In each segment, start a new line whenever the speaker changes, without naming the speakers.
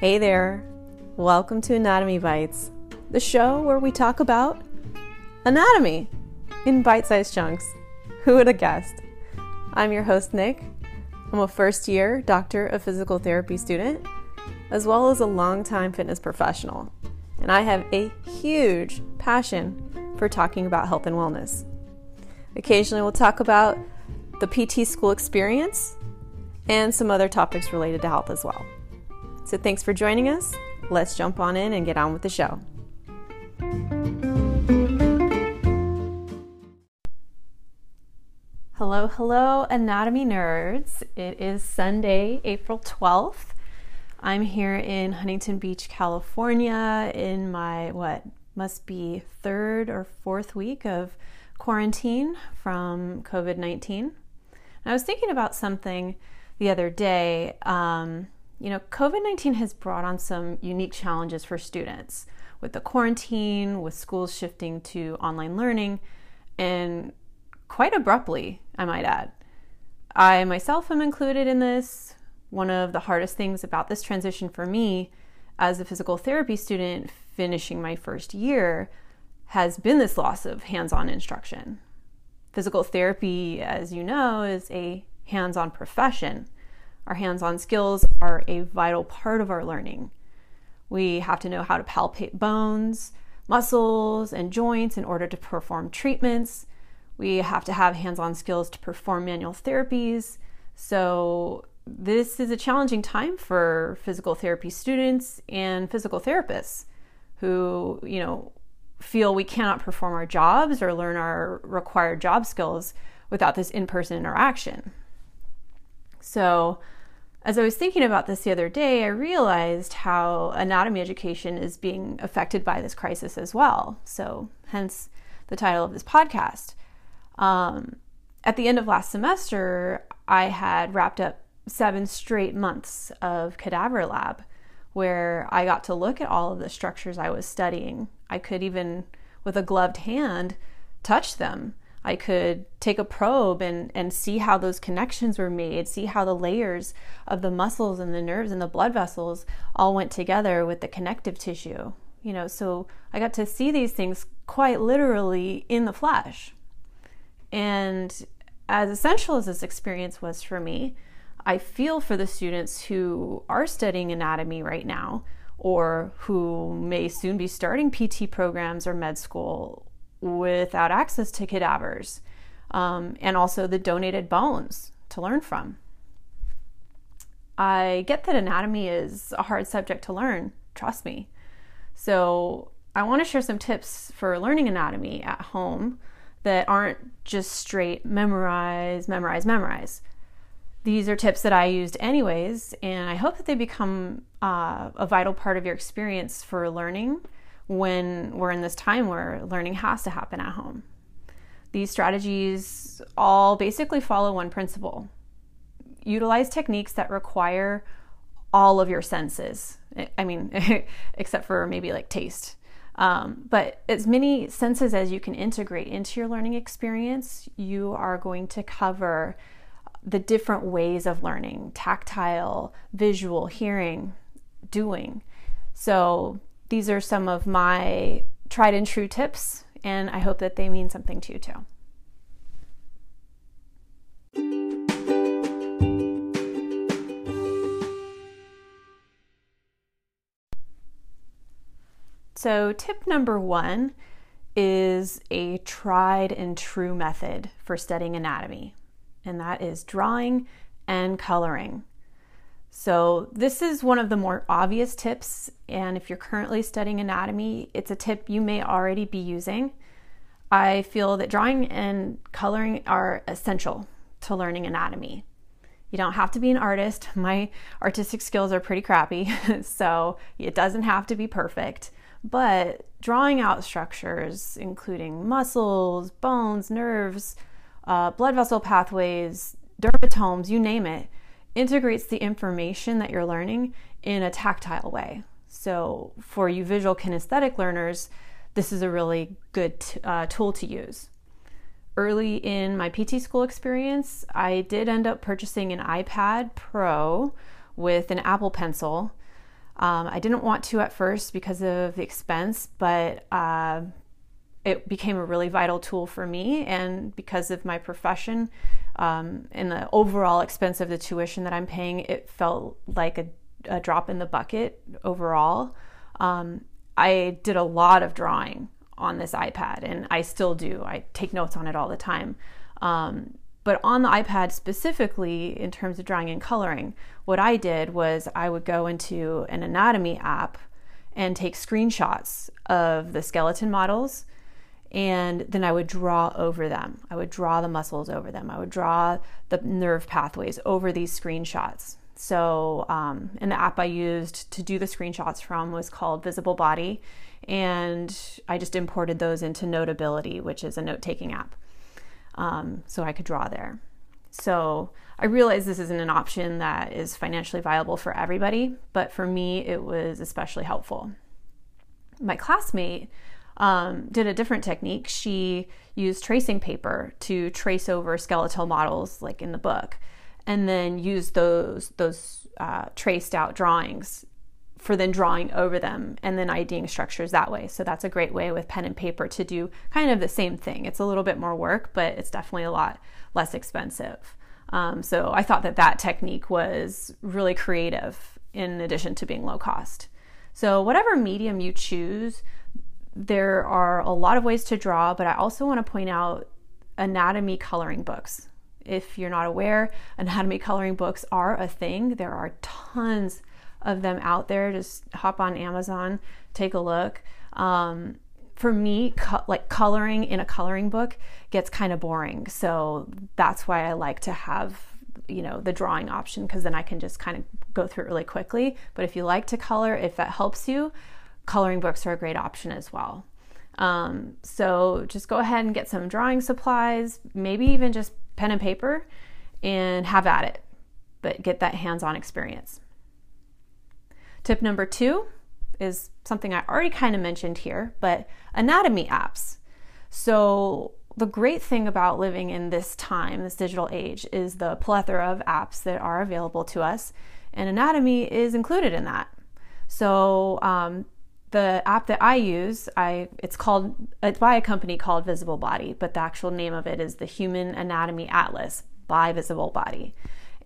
Hey there, welcome to Anatomy Bites, the show where we talk about anatomy in bite sized chunks. Who would have guessed? I'm your host, Nick. I'm a first year doctor of physical therapy student, as well as a longtime fitness professional, and I have a huge passion for talking about health and wellness. Occasionally, we'll talk about the PT school experience and some other topics related to health as well. So, thanks for joining us. Let's jump on in and get on with the show. Hello, hello, anatomy nerds. It is Sunday, April 12th. I'm here in Huntington Beach, California, in my what must be third or fourth week of quarantine from COVID 19. I was thinking about something the other day. Um, you know, COVID 19 has brought on some unique challenges for students with the quarantine, with schools shifting to online learning, and quite abruptly, I might add. I myself am included in this. One of the hardest things about this transition for me as a physical therapy student finishing my first year has been this loss of hands on instruction. Physical therapy, as you know, is a hands on profession. Our hands on skills are a vital part of our learning. We have to know how to palpate bones, muscles, and joints in order to perform treatments. We have to have hands on skills to perform manual therapies. So, this is a challenging time for physical therapy students and physical therapists who, you know, feel we cannot perform our jobs or learn our required job skills without this in person interaction. So, as I was thinking about this the other day, I realized how anatomy education is being affected by this crisis as well. So, hence the title of this podcast. Um, at the end of last semester, I had wrapped up seven straight months of cadaver lab where I got to look at all of the structures I was studying. I could even, with a gloved hand, touch them I could take a probe and, and see how those connections were made, see how the layers of the muscles and the nerves and the blood vessels all went together with the connective tissue. You know, so I got to see these things quite literally in the flesh. And as essential as this experience was for me, I feel for the students who are studying anatomy right now or who may soon be starting PT programs or med school without access to cadavers um, and also the donated bones to learn from. I get that anatomy is a hard subject to learn, trust me. So, I want to share some tips for learning anatomy at home that aren't just straight memorize, memorize, memorize. These are tips that I used anyways, and I hope that they become uh, a vital part of your experience for learning when we're in this time where learning has to happen at home. These strategies all basically follow one principle utilize techniques that require all of your senses. I mean, except for maybe like taste. Um, but as many senses as you can integrate into your learning experience, you are going to cover the different ways of learning tactile, visual, hearing, doing. So these are some of my tried and true tips, and I hope that they mean something to you too. So, tip number one is a tried and true method for studying anatomy, and that is drawing and coloring. So, this is one of the more obvious tips, and if you're currently studying anatomy, it's a tip you may already be using. I feel that drawing and coloring are essential to learning anatomy. You don't have to be an artist. My artistic skills are pretty crappy, so it doesn't have to be perfect. But drawing out structures, including muscles, bones, nerves, uh, blood vessel pathways, dermatomes, you name it, integrates the information that you're learning in a tactile way. So, for you visual kinesthetic learners, this is a really good t- uh, tool to use. Early in my PT school experience, I did end up purchasing an iPad Pro with an Apple Pencil. Um, I didn't want to at first because of the expense, but uh, it became a really vital tool for me. And because of my profession um, and the overall expense of the tuition that I'm paying, it felt like a, a drop in the bucket overall. Um, I did a lot of drawing on this iPad, and I still do. I take notes on it all the time. Um, but on the iPad specifically, in terms of drawing and coloring, what I did was I would go into an anatomy app and take screenshots of the skeleton models and then I would draw over them. I would draw the muscles over them. I would draw the nerve pathways over these screenshots. So, um, and the app I used to do the screenshots from was called Visible Body, and I just imported those into Notability, which is a note taking app um, so I could draw there. So I realize this isn't an option that is financially viable for everybody, but for me, it was especially helpful. My classmate um, did a different technique. She used tracing paper to trace over skeletal models, like in the book, and then used those those uh, traced out drawings for then drawing over them and then IDing structures that way. So that's a great way with pen and paper to do kind of the same thing. It's a little bit more work, but it's definitely a lot less expensive. Um, so I thought that that technique was really creative in addition to being low cost. So, whatever medium you choose, there are a lot of ways to draw, but I also want to point out anatomy coloring books. If you're not aware, anatomy coloring books are a thing. There are tons of them out there. Just hop on Amazon, take a look. Um, for me, co- like coloring in a coloring book gets kind of boring. So that's why I like to have, you know, the drawing option because then I can just kind of go through it really quickly. But if you like to color, if that helps you, coloring books are a great option as well. Um, so just go ahead and get some drawing supplies, maybe even just pen and paper, and have at it. But get that hands on experience. Tip number two is something I already kind of mentioned here, but anatomy apps. So, the great thing about living in this time, this digital age, is the plethora of apps that are available to us, and anatomy is included in that. So, um, the app that I use, I it's called it's by a company called Visible Body, but the actual name of it is the Human Anatomy Atlas by Visible Body.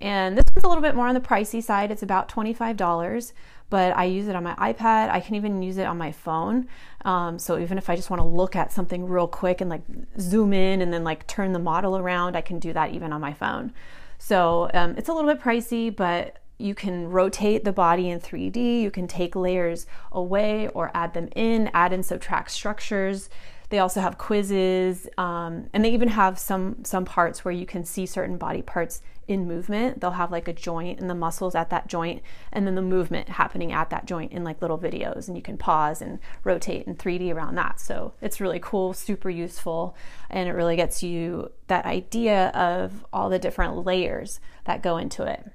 And this one's a little bit more on the pricey side. It's about $25, but I use it on my iPad. I can even use it on my phone. Um, so even if I just want to look at something real quick and like zoom in and then like turn the model around, I can do that even on my phone. So um, it's a little bit pricey, but you can rotate the body in 3D. You can take layers away or add them in, add and subtract structures. They also have quizzes, um, and they even have some some parts where you can see certain body parts in movement. They'll have like a joint and the muscles at that joint, and then the movement happening at that joint in like little videos, and you can pause and rotate in 3D around that. So it's really cool, super useful, and it really gets you that idea of all the different layers that go into it.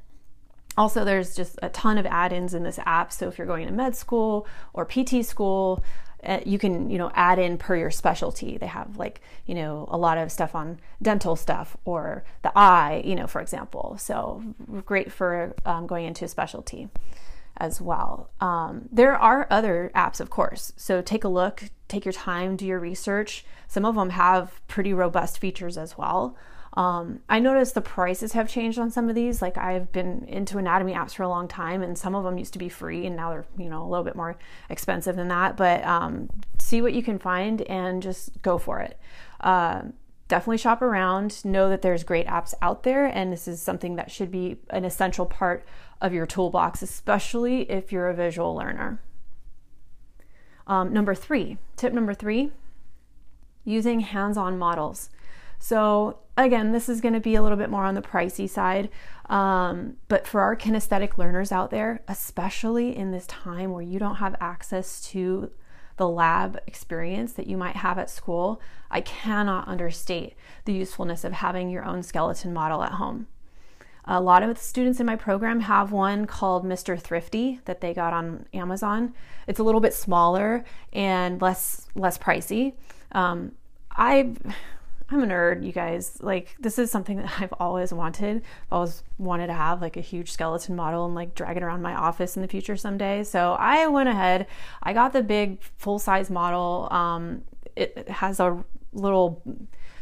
Also, there's just a ton of add ins in this app. So, if you're going to med school or PT school, uh, you can you know add in per your specialty. They have like you know a lot of stuff on dental stuff or the eye you know for example. So great for um, going into a specialty as well. Um, there are other apps of course. So take a look take your time do your research. Some of them have pretty robust features as well um, I noticed the prices have changed on some of these. Like I've been into anatomy apps for a long time, and some of them used to be free, and now they're you know a little bit more expensive than that. But um, see what you can find and just go for it. Uh, definitely shop around. Know that there's great apps out there, and this is something that should be an essential part of your toolbox, especially if you're a visual learner. Um, number three, tip number three, using hands on models. So, again, this is going to be a little bit more on the pricey side. Um, but for our kinesthetic learners out there, especially in this time where you don't have access to the lab experience that you might have at school, I cannot understate the usefulness of having your own skeleton model at home. A lot of the students in my program have one called Mr. Thrifty that they got on Amazon. It's a little bit smaller and less less pricey. Um, I I'm a nerd, you guys. Like this is something that I've always wanted. I've always wanted to have like a huge skeleton model and like drag it around my office in the future someday. So I went ahead. I got the big full size model. Um, it has a little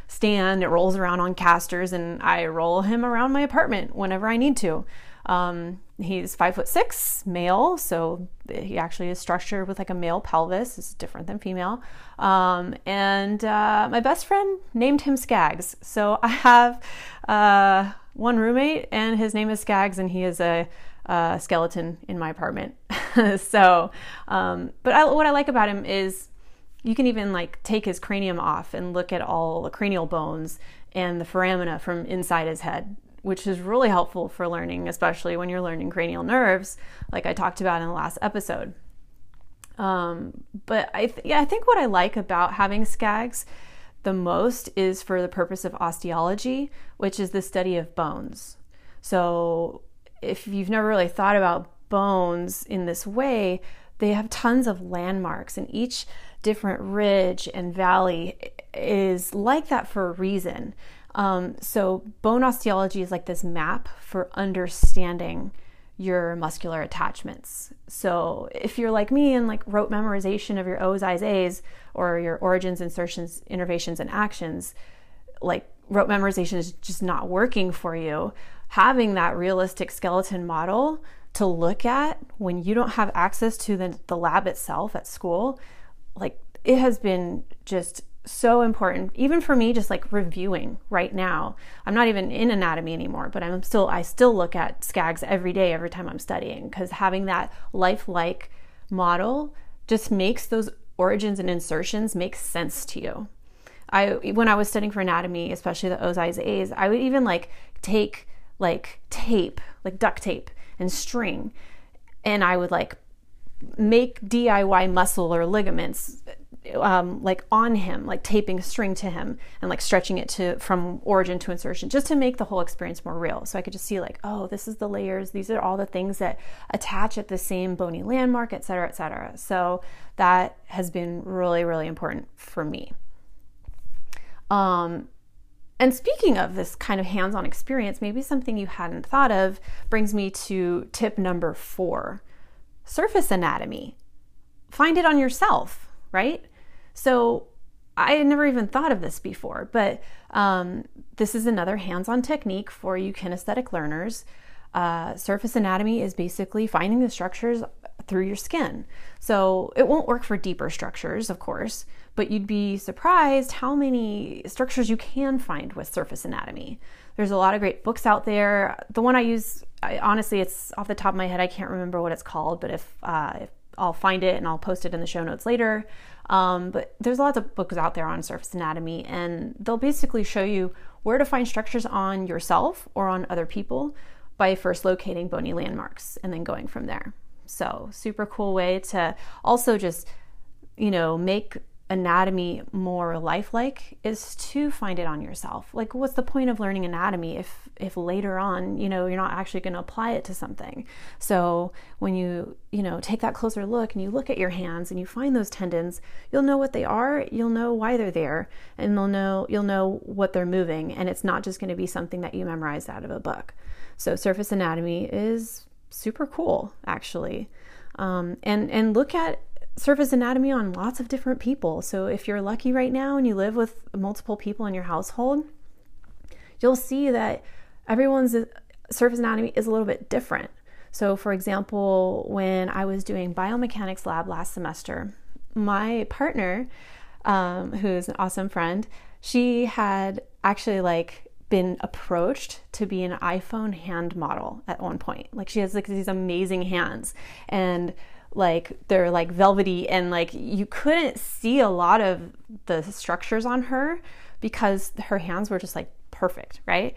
stand. It rolls around on casters, and I roll him around my apartment whenever I need to. Um, he's five foot six, male, so he actually is structured with like a male pelvis. It's different than female. Um, and uh, my best friend named him Skags. So I have uh, one roommate, and his name is Skags, and he is a, a skeleton in my apartment. so, um, but I, what I like about him is you can even like take his cranium off and look at all the cranial bones and the foramina from inside his head which is really helpful for learning, especially when you're learning cranial nerves, like I talked about in the last episode. Um, but I, th- yeah, I think what I like about having Skags the most is for the purpose of osteology, which is the study of bones. So if you've never really thought about bones in this way, they have tons of landmarks, and each different ridge and valley is like that for a reason. Um, so, bone osteology is like this map for understanding your muscular attachments. So, if you're like me and like rote memorization of your O's, I's, A's, or your origins, insertions, innervations, and actions, like rote memorization is just not working for you, having that realistic skeleton model to look at when you don't have access to the, the lab itself at school, like it has been just so important even for me just like reviewing right now. I'm not even in anatomy anymore but i'm still i still look at skags every day every time i'm studying because having that lifelike model just makes those origins and insertions make sense to you. I when i was studying for anatomy especially the o's i's a's i would even like take like tape like duct tape and string and i would like make diy muscle or ligaments um, like on him, like taping a string to him and like stretching it to from origin to insertion, just to make the whole experience more real. So I could just see like, oh, this is the layers. These are all the things that attach at the same bony landmark, et cetera, et cetera. So that has been really, really important for me. Um, and speaking of this kind of hands on experience, maybe something you hadn't thought of brings me to tip number four surface anatomy. Find it on yourself, right? So I had never even thought of this before, but um, this is another hands on technique for you kinesthetic learners. Uh, surface anatomy is basically finding the structures through your skin. So it won't work for deeper structures, of course, but you'd be surprised how many structures you can find with surface anatomy. There's a lot of great books out there. The one I use, I, honestly, it's off the top of my head, I can't remember what it's called, but if, uh, if I'll find it and I'll post it in the show notes later. Um, but there's lots of books out there on surface anatomy, and they'll basically show you where to find structures on yourself or on other people by first locating bony landmarks and then going from there. So, super cool way to also just, you know, make anatomy more lifelike is to find it on yourself. Like what's the point of learning anatomy if if later on, you know, you're not actually going to apply it to something. So, when you, you know, take that closer look and you look at your hands and you find those tendons, you'll know what they are, you'll know why they're there, and you'll know you'll know what they're moving and it's not just going to be something that you memorized out of a book. So, surface anatomy is super cool actually. Um, and and look at surface anatomy on lots of different people. So if you're lucky right now and you live with multiple people in your household, you'll see that everyone's surface anatomy is a little bit different. So, for example, when I was doing biomechanics lab last semester, my partner, um, who's an awesome friend, she had actually like been approached to be an iPhone hand model at one point. Like she has like these amazing hands and like they're like velvety and like you couldn't see a lot of the structures on her because her hands were just like perfect, right?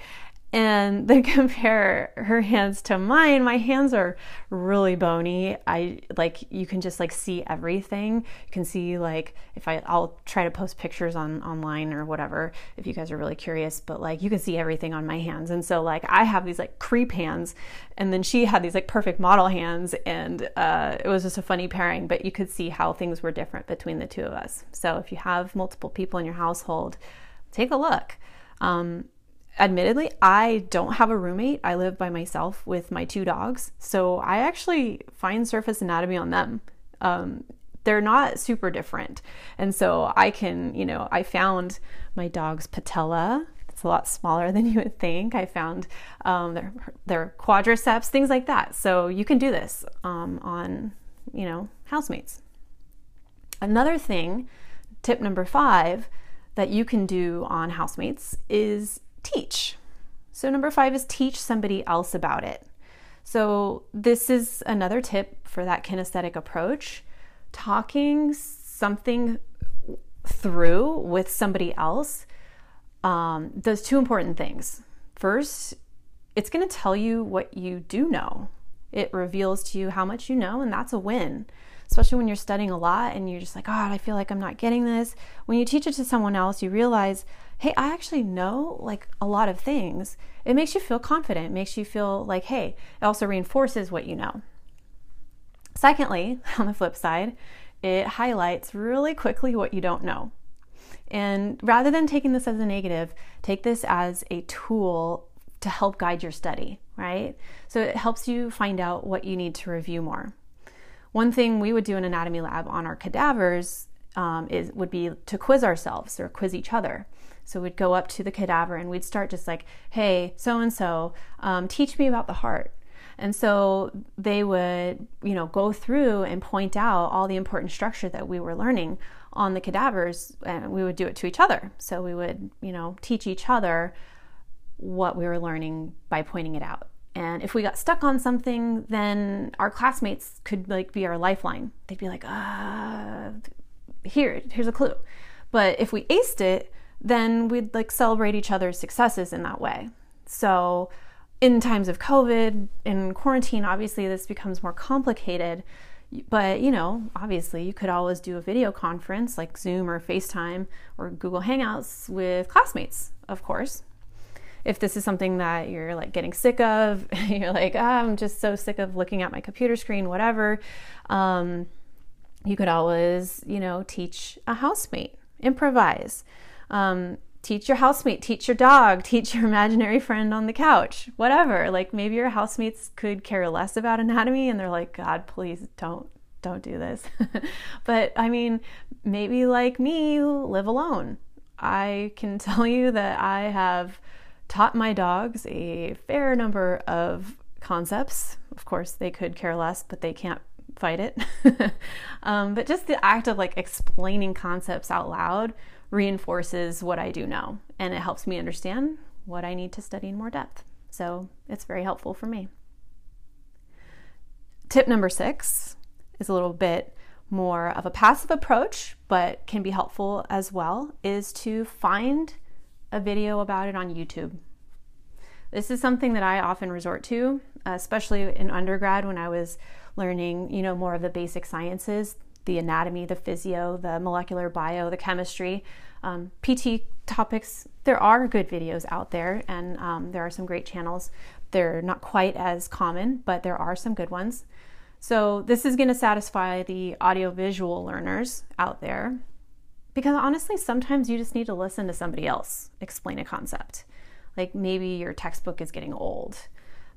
And then compare her hands to mine. My hands are really bony. I like you can just like see everything. You can see like if i i'll try to post pictures on online or whatever if you guys are really curious but like you can see everything on my hands. And so like i have these like creep hands and then she had these like perfect model hands and uh, it was just a funny pairing but you could see how things were different between the two of us. So if you have multiple people in your household take a look. Um, admittedly, I don't have a roommate. I live by myself with my two dogs. So I actually find surface anatomy on them. Um, they're not super different. And so I can, you know, I found my dog's patella. It's a lot smaller than you would think. I found um, their, their quadriceps, things like that. So you can do this um, on, you know, housemates. Another thing, tip number five, that you can do on housemates is teach. So, number five is teach somebody else about it. So, this is another tip for that kinesthetic approach talking something through with somebody else um, does two important things. First, it's going to tell you what you do know. It reveals to you how much you know, and that's a win especially when you're studying a lot and you're just like, God, I feel like I'm not getting this. When you teach it to someone else, you realize, hey, I actually know like a lot of things. It makes you feel confident, it makes you feel like, hey, it also reinforces what you know. Secondly, on the flip side, it highlights really quickly what you don't know. And rather than taking this as a negative, take this as a tool to help guide your study, right? So it helps you find out what you need to review more. One thing we would do in anatomy lab on our cadavers um, is would be to quiz ourselves or quiz each other. So we'd go up to the cadaver and we'd start just like, "Hey, so and so, teach me about the heart." And so they would, you know, go through and point out all the important structure that we were learning on the cadavers, and we would do it to each other. So we would, you know, teach each other what we were learning by pointing it out. And if we got stuck on something, then our classmates could like be our lifeline. They'd be like, ah, here, here's a clue. But if we aced it, then we'd like celebrate each other's successes in that way. So in times of COVID, in quarantine, obviously this becomes more complicated. But, you know, obviously you could always do a video conference like Zoom or FaceTime or Google Hangouts with classmates, of course if this is something that you're like getting sick of, you're like, oh, I'm just so sick of looking at my computer screen, whatever, um, you could always, you know, teach a housemate, improvise. Um, teach your housemate, teach your dog, teach your imaginary friend on the couch, whatever. Like maybe your housemates could care less about anatomy and they're like, God, please don't don't do this. but I mean, maybe like me, you live alone. I can tell you that I have taught my dogs a fair number of concepts. Of course, they could care less, but they can't fight it. um, but just the act of like explaining concepts out loud reinforces what I do know, and it helps me understand what I need to study in more depth. So it's very helpful for me. Tip number six is a little bit more of a passive approach, but can be helpful as well, is to find a video about it on YouTube. This is something that I often resort to, especially in undergrad when I was learning, you know, more of the basic sciences, the anatomy, the physio, the molecular bio, the chemistry, um, PT topics. There are good videos out there, and um, there are some great channels. They're not quite as common, but there are some good ones. So, this is going to satisfy the audiovisual learners out there because honestly, sometimes you just need to listen to somebody else explain a concept. Like maybe your textbook is getting old.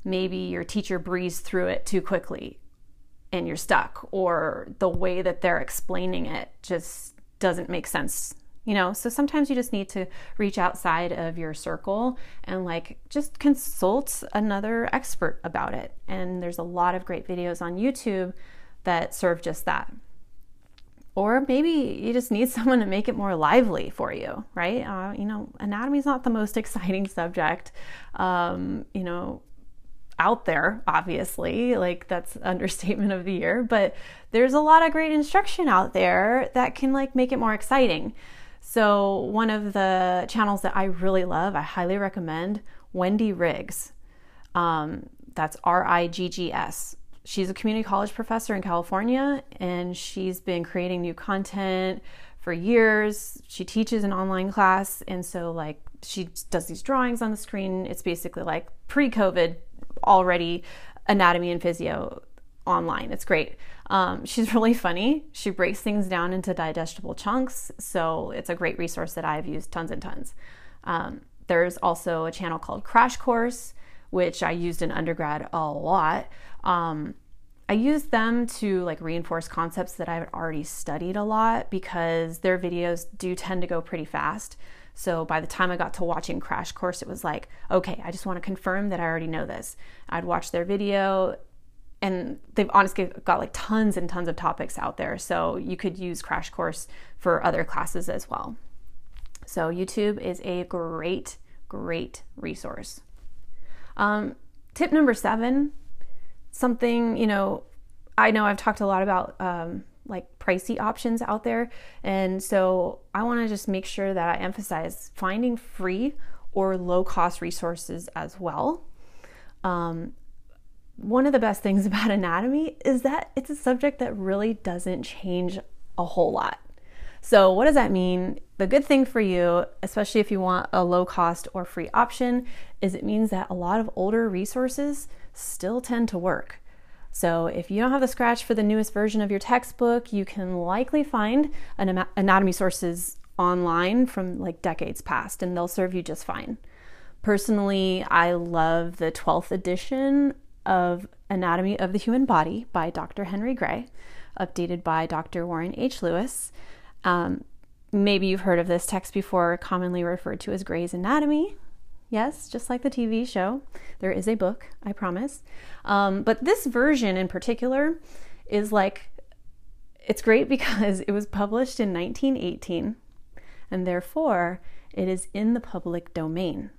Maybe your teacher breezed through it too quickly and you're stuck, or the way that they're explaining it just doesn't make sense you know? So sometimes you just need to reach outside of your circle and like just consult another expert about it. And there's a lot of great videos on youtube that serve just that. Or maybe you just need someone to make it more lively for you, right? Uh, you know, anatomy is not the most exciting subject, um, you know, out there, obviously. Like, that's understatement of the year. But there's a lot of great instruction out there that can, like, make it more exciting. So, one of the channels that I really love, I highly recommend Wendy Riggs. Um, that's R I G G S she's a community college professor in California and she's been creating new content for years. She teaches an online class and so like she does these drawings on the screen. It's basically like pre-COVID already anatomy and physio online. It's great. Um, she's really funny. She breaks things down into digestible chunks, so it's a great resource that I've used tons and tons. Um, there's also a channel called Crash Course, which I used in undergrad a lot. Um, I used them to like reinforce concepts that I've already studied a lot because their videos do tend to go pretty fast. So by the time I got to watching Crash Course, it was like, okay, I just want to confirm that I already know this. I'd watch their video, and they've honestly got like tons and tons of topics out there. So you could use Crash Course for other classes as well. So YouTube is a great, great resource. Um, tip number seven something, you know, I know I've talked a lot about um, like pricey options out there. And so I want to just make sure that I emphasize finding free or low cost resources as well. Um, one of the best things about anatomy is that it's a subject that really doesn't change a whole lot. So, what does that mean? The good thing for you, especially if you want a low cost or free option, is it means that a lot of older resources still tend to work. So, if you don't have the scratch for the newest version of your textbook, you can likely find an anatomy sources online from like decades past, and they'll serve you just fine. Personally, I love the 12th edition of Anatomy of the Human Body by Dr. Henry Gray, updated by Dr. Warren H. Lewis. Um, maybe you've heard of this text before, commonly referred to as Gray's Anatomy. Yes, just like the TV show. There is a book, I promise. Um, but this version in particular is like, it's great because it was published in 1918 and therefore it is in the public domain.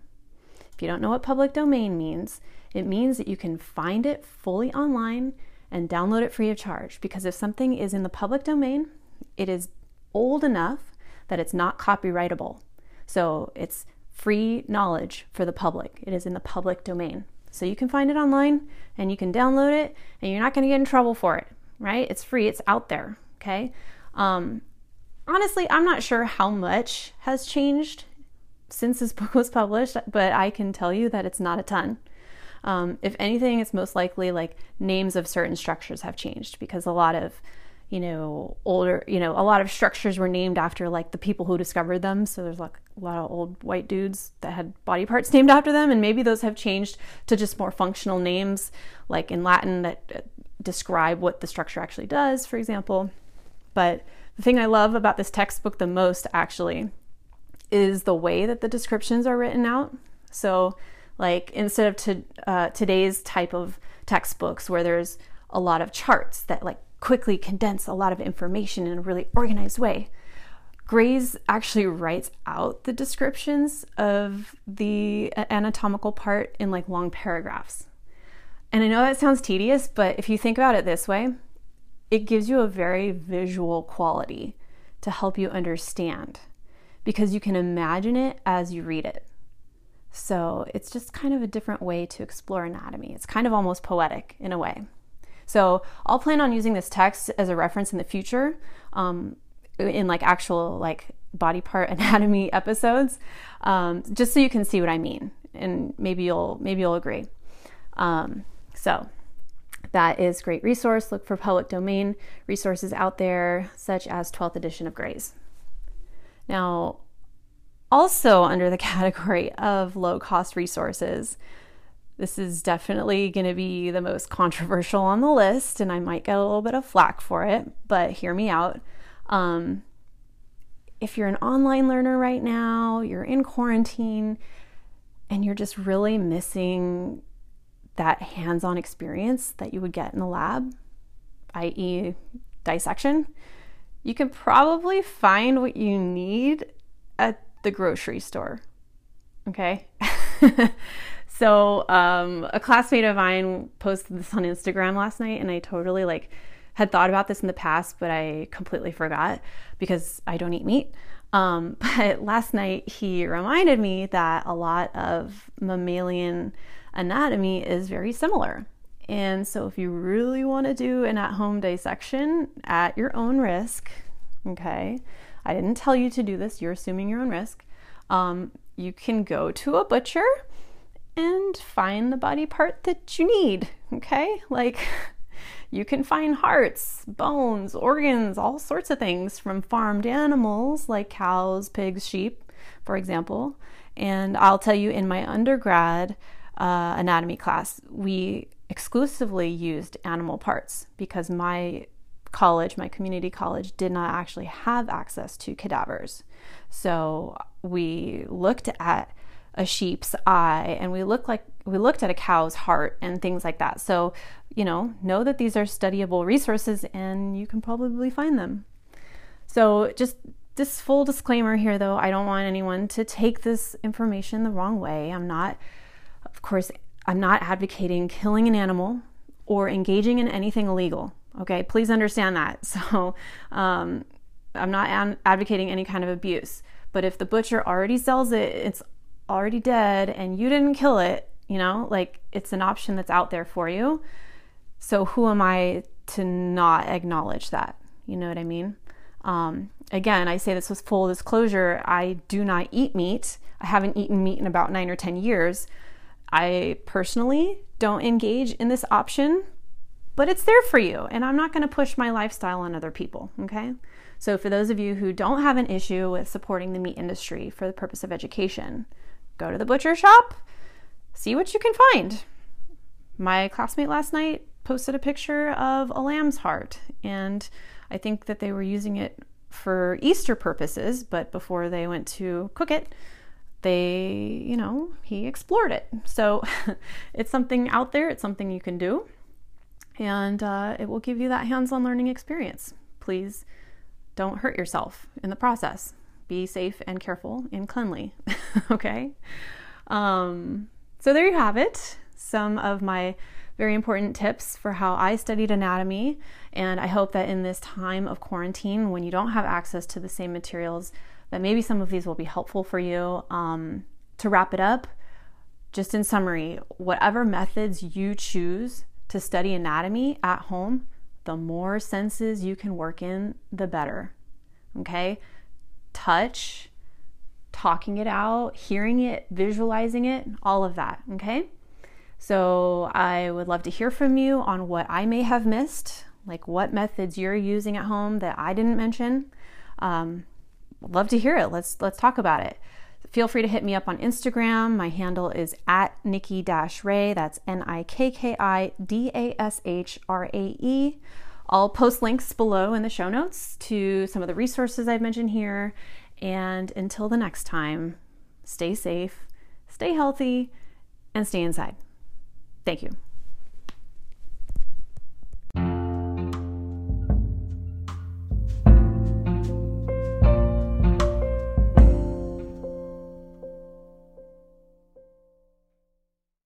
If you don't know what public domain means, it means that you can find it fully online and download it free of charge. Because if something is in the public domain, it is old enough that it's not copyrightable. So it's free knowledge for the public. It is in the public domain. So you can find it online and you can download it and you're not going to get in trouble for it, right? It's free, it's out there, okay? Um, honestly, I'm not sure how much has changed since this book was published, but I can tell you that it's not a ton. Um, if anything, it's most likely like names of certain structures have changed because a lot of you know, older, you know, a lot of structures were named after like the people who discovered them. So there's like a lot of old white dudes that had body parts named after them. And maybe those have changed to just more functional names, like in Latin that uh, describe what the structure actually does, for example. But the thing I love about this textbook the most actually is the way that the descriptions are written out. So, like, instead of to, uh, today's type of textbooks where there's a lot of charts that like quickly condense a lot of information in a really organized way. Gray's actually writes out the descriptions of the anatomical part in like long paragraphs. And I know that sounds tedious, but if you think about it this way, it gives you a very visual quality to help you understand because you can imagine it as you read it. So it's just kind of a different way to explore anatomy. It's kind of almost poetic in a way. So I'll plan on using this text as a reference in the future, um, in like actual like body part anatomy episodes, um, just so you can see what I mean, and maybe you'll maybe you'll agree. Um, so that is great resource. Look for public domain resources out there, such as 12th edition of Gray's. Now, also under the category of low cost resources, this is definitely going to be the most controversial on the list, and I might get a little bit of flack for it, but hear me out. Um, if you're an online learner right now, you're in quarantine, and you're just really missing that hands on experience that you would get in the lab, i.e., dissection, you can probably find what you need at the grocery store. Okay? So um, a classmate of mine posted this on Instagram last night, and I totally like had thought about this in the past, but I completely forgot because I don't eat meat. Um, but last night he reminded me that a lot of mammalian anatomy is very similar. And so, if you really want to do an at home dissection at your own risk, okay, I didn't tell you to do this, you're assuming your own risk, um, you can go to a butcher and find the body part that you need. Okay? Like, you can find hearts, bones, organs, all sorts of things from farmed animals like cows, pigs, sheep, for example. And I'll tell you, in my undergrad uh, anatomy class, we exclusively used animal parts because my college, my community college, did not actually have access to cadavers. So we looked at a sheep's eye and we looked like we looked at a cow's heart and things like that. So, you know, know that these are studyable resources and you can probably find them. So, just this full disclaimer here though, I don't want anyone to take this information the wrong way. I'm not of course, I'm not advocating killing an animal or engaging in anything illegal. Okay, please understand that. So, um, I'm not an- advocating any kind of abuse. But if the butcher already sells it, it's already dead, and you didn't kill it, you know, like it's an option that's out there for you. So, who am I to not acknowledge that? You know what I mean? Um, again, I say this with full disclosure I do not eat meat. I haven't eaten meat in about nine or 10 years. I personally don't engage in this option but it's there for you. And I'm not going to push my lifestyle on other people. Okay. So, for those of you who don't have an issue with supporting the meat industry for the purpose of education, go to the butcher shop, see what you can find. My classmate last night posted a picture of a lamb's heart, and I think that they were using it for Easter purposes, but before they went to cook it, they, you know, he explored it. So, it's something out there, it's something you can do and uh, it will give you that hands on learning experience. Please don't hurt yourself in the process. Be safe and careful and cleanly. okay? Um, so, there you have it. Some of my very important tips for how I studied anatomy. And I hope that in this time of quarantine, when you don't have access to the same materials, that maybe some of these will be helpful for you. Um, to wrap it up, just in summary, whatever methods you choose to study anatomy at home, the more senses you can work in, the better. Okay? Touch, talking it out, hearing it, visualizing it, all of that. Okay? So I would love to hear from you on what I may have missed, like what methods you're using at home that I didn't mention. Um, love to hear it. Let's let's talk about it feel free to hit me up on Instagram. My handle is at Nikki Rae. That's N I K K I D A S H R A E. I'll post links below in the show notes to some of the resources I've mentioned here. And until the next time, stay safe, stay healthy, and stay inside. Thank you.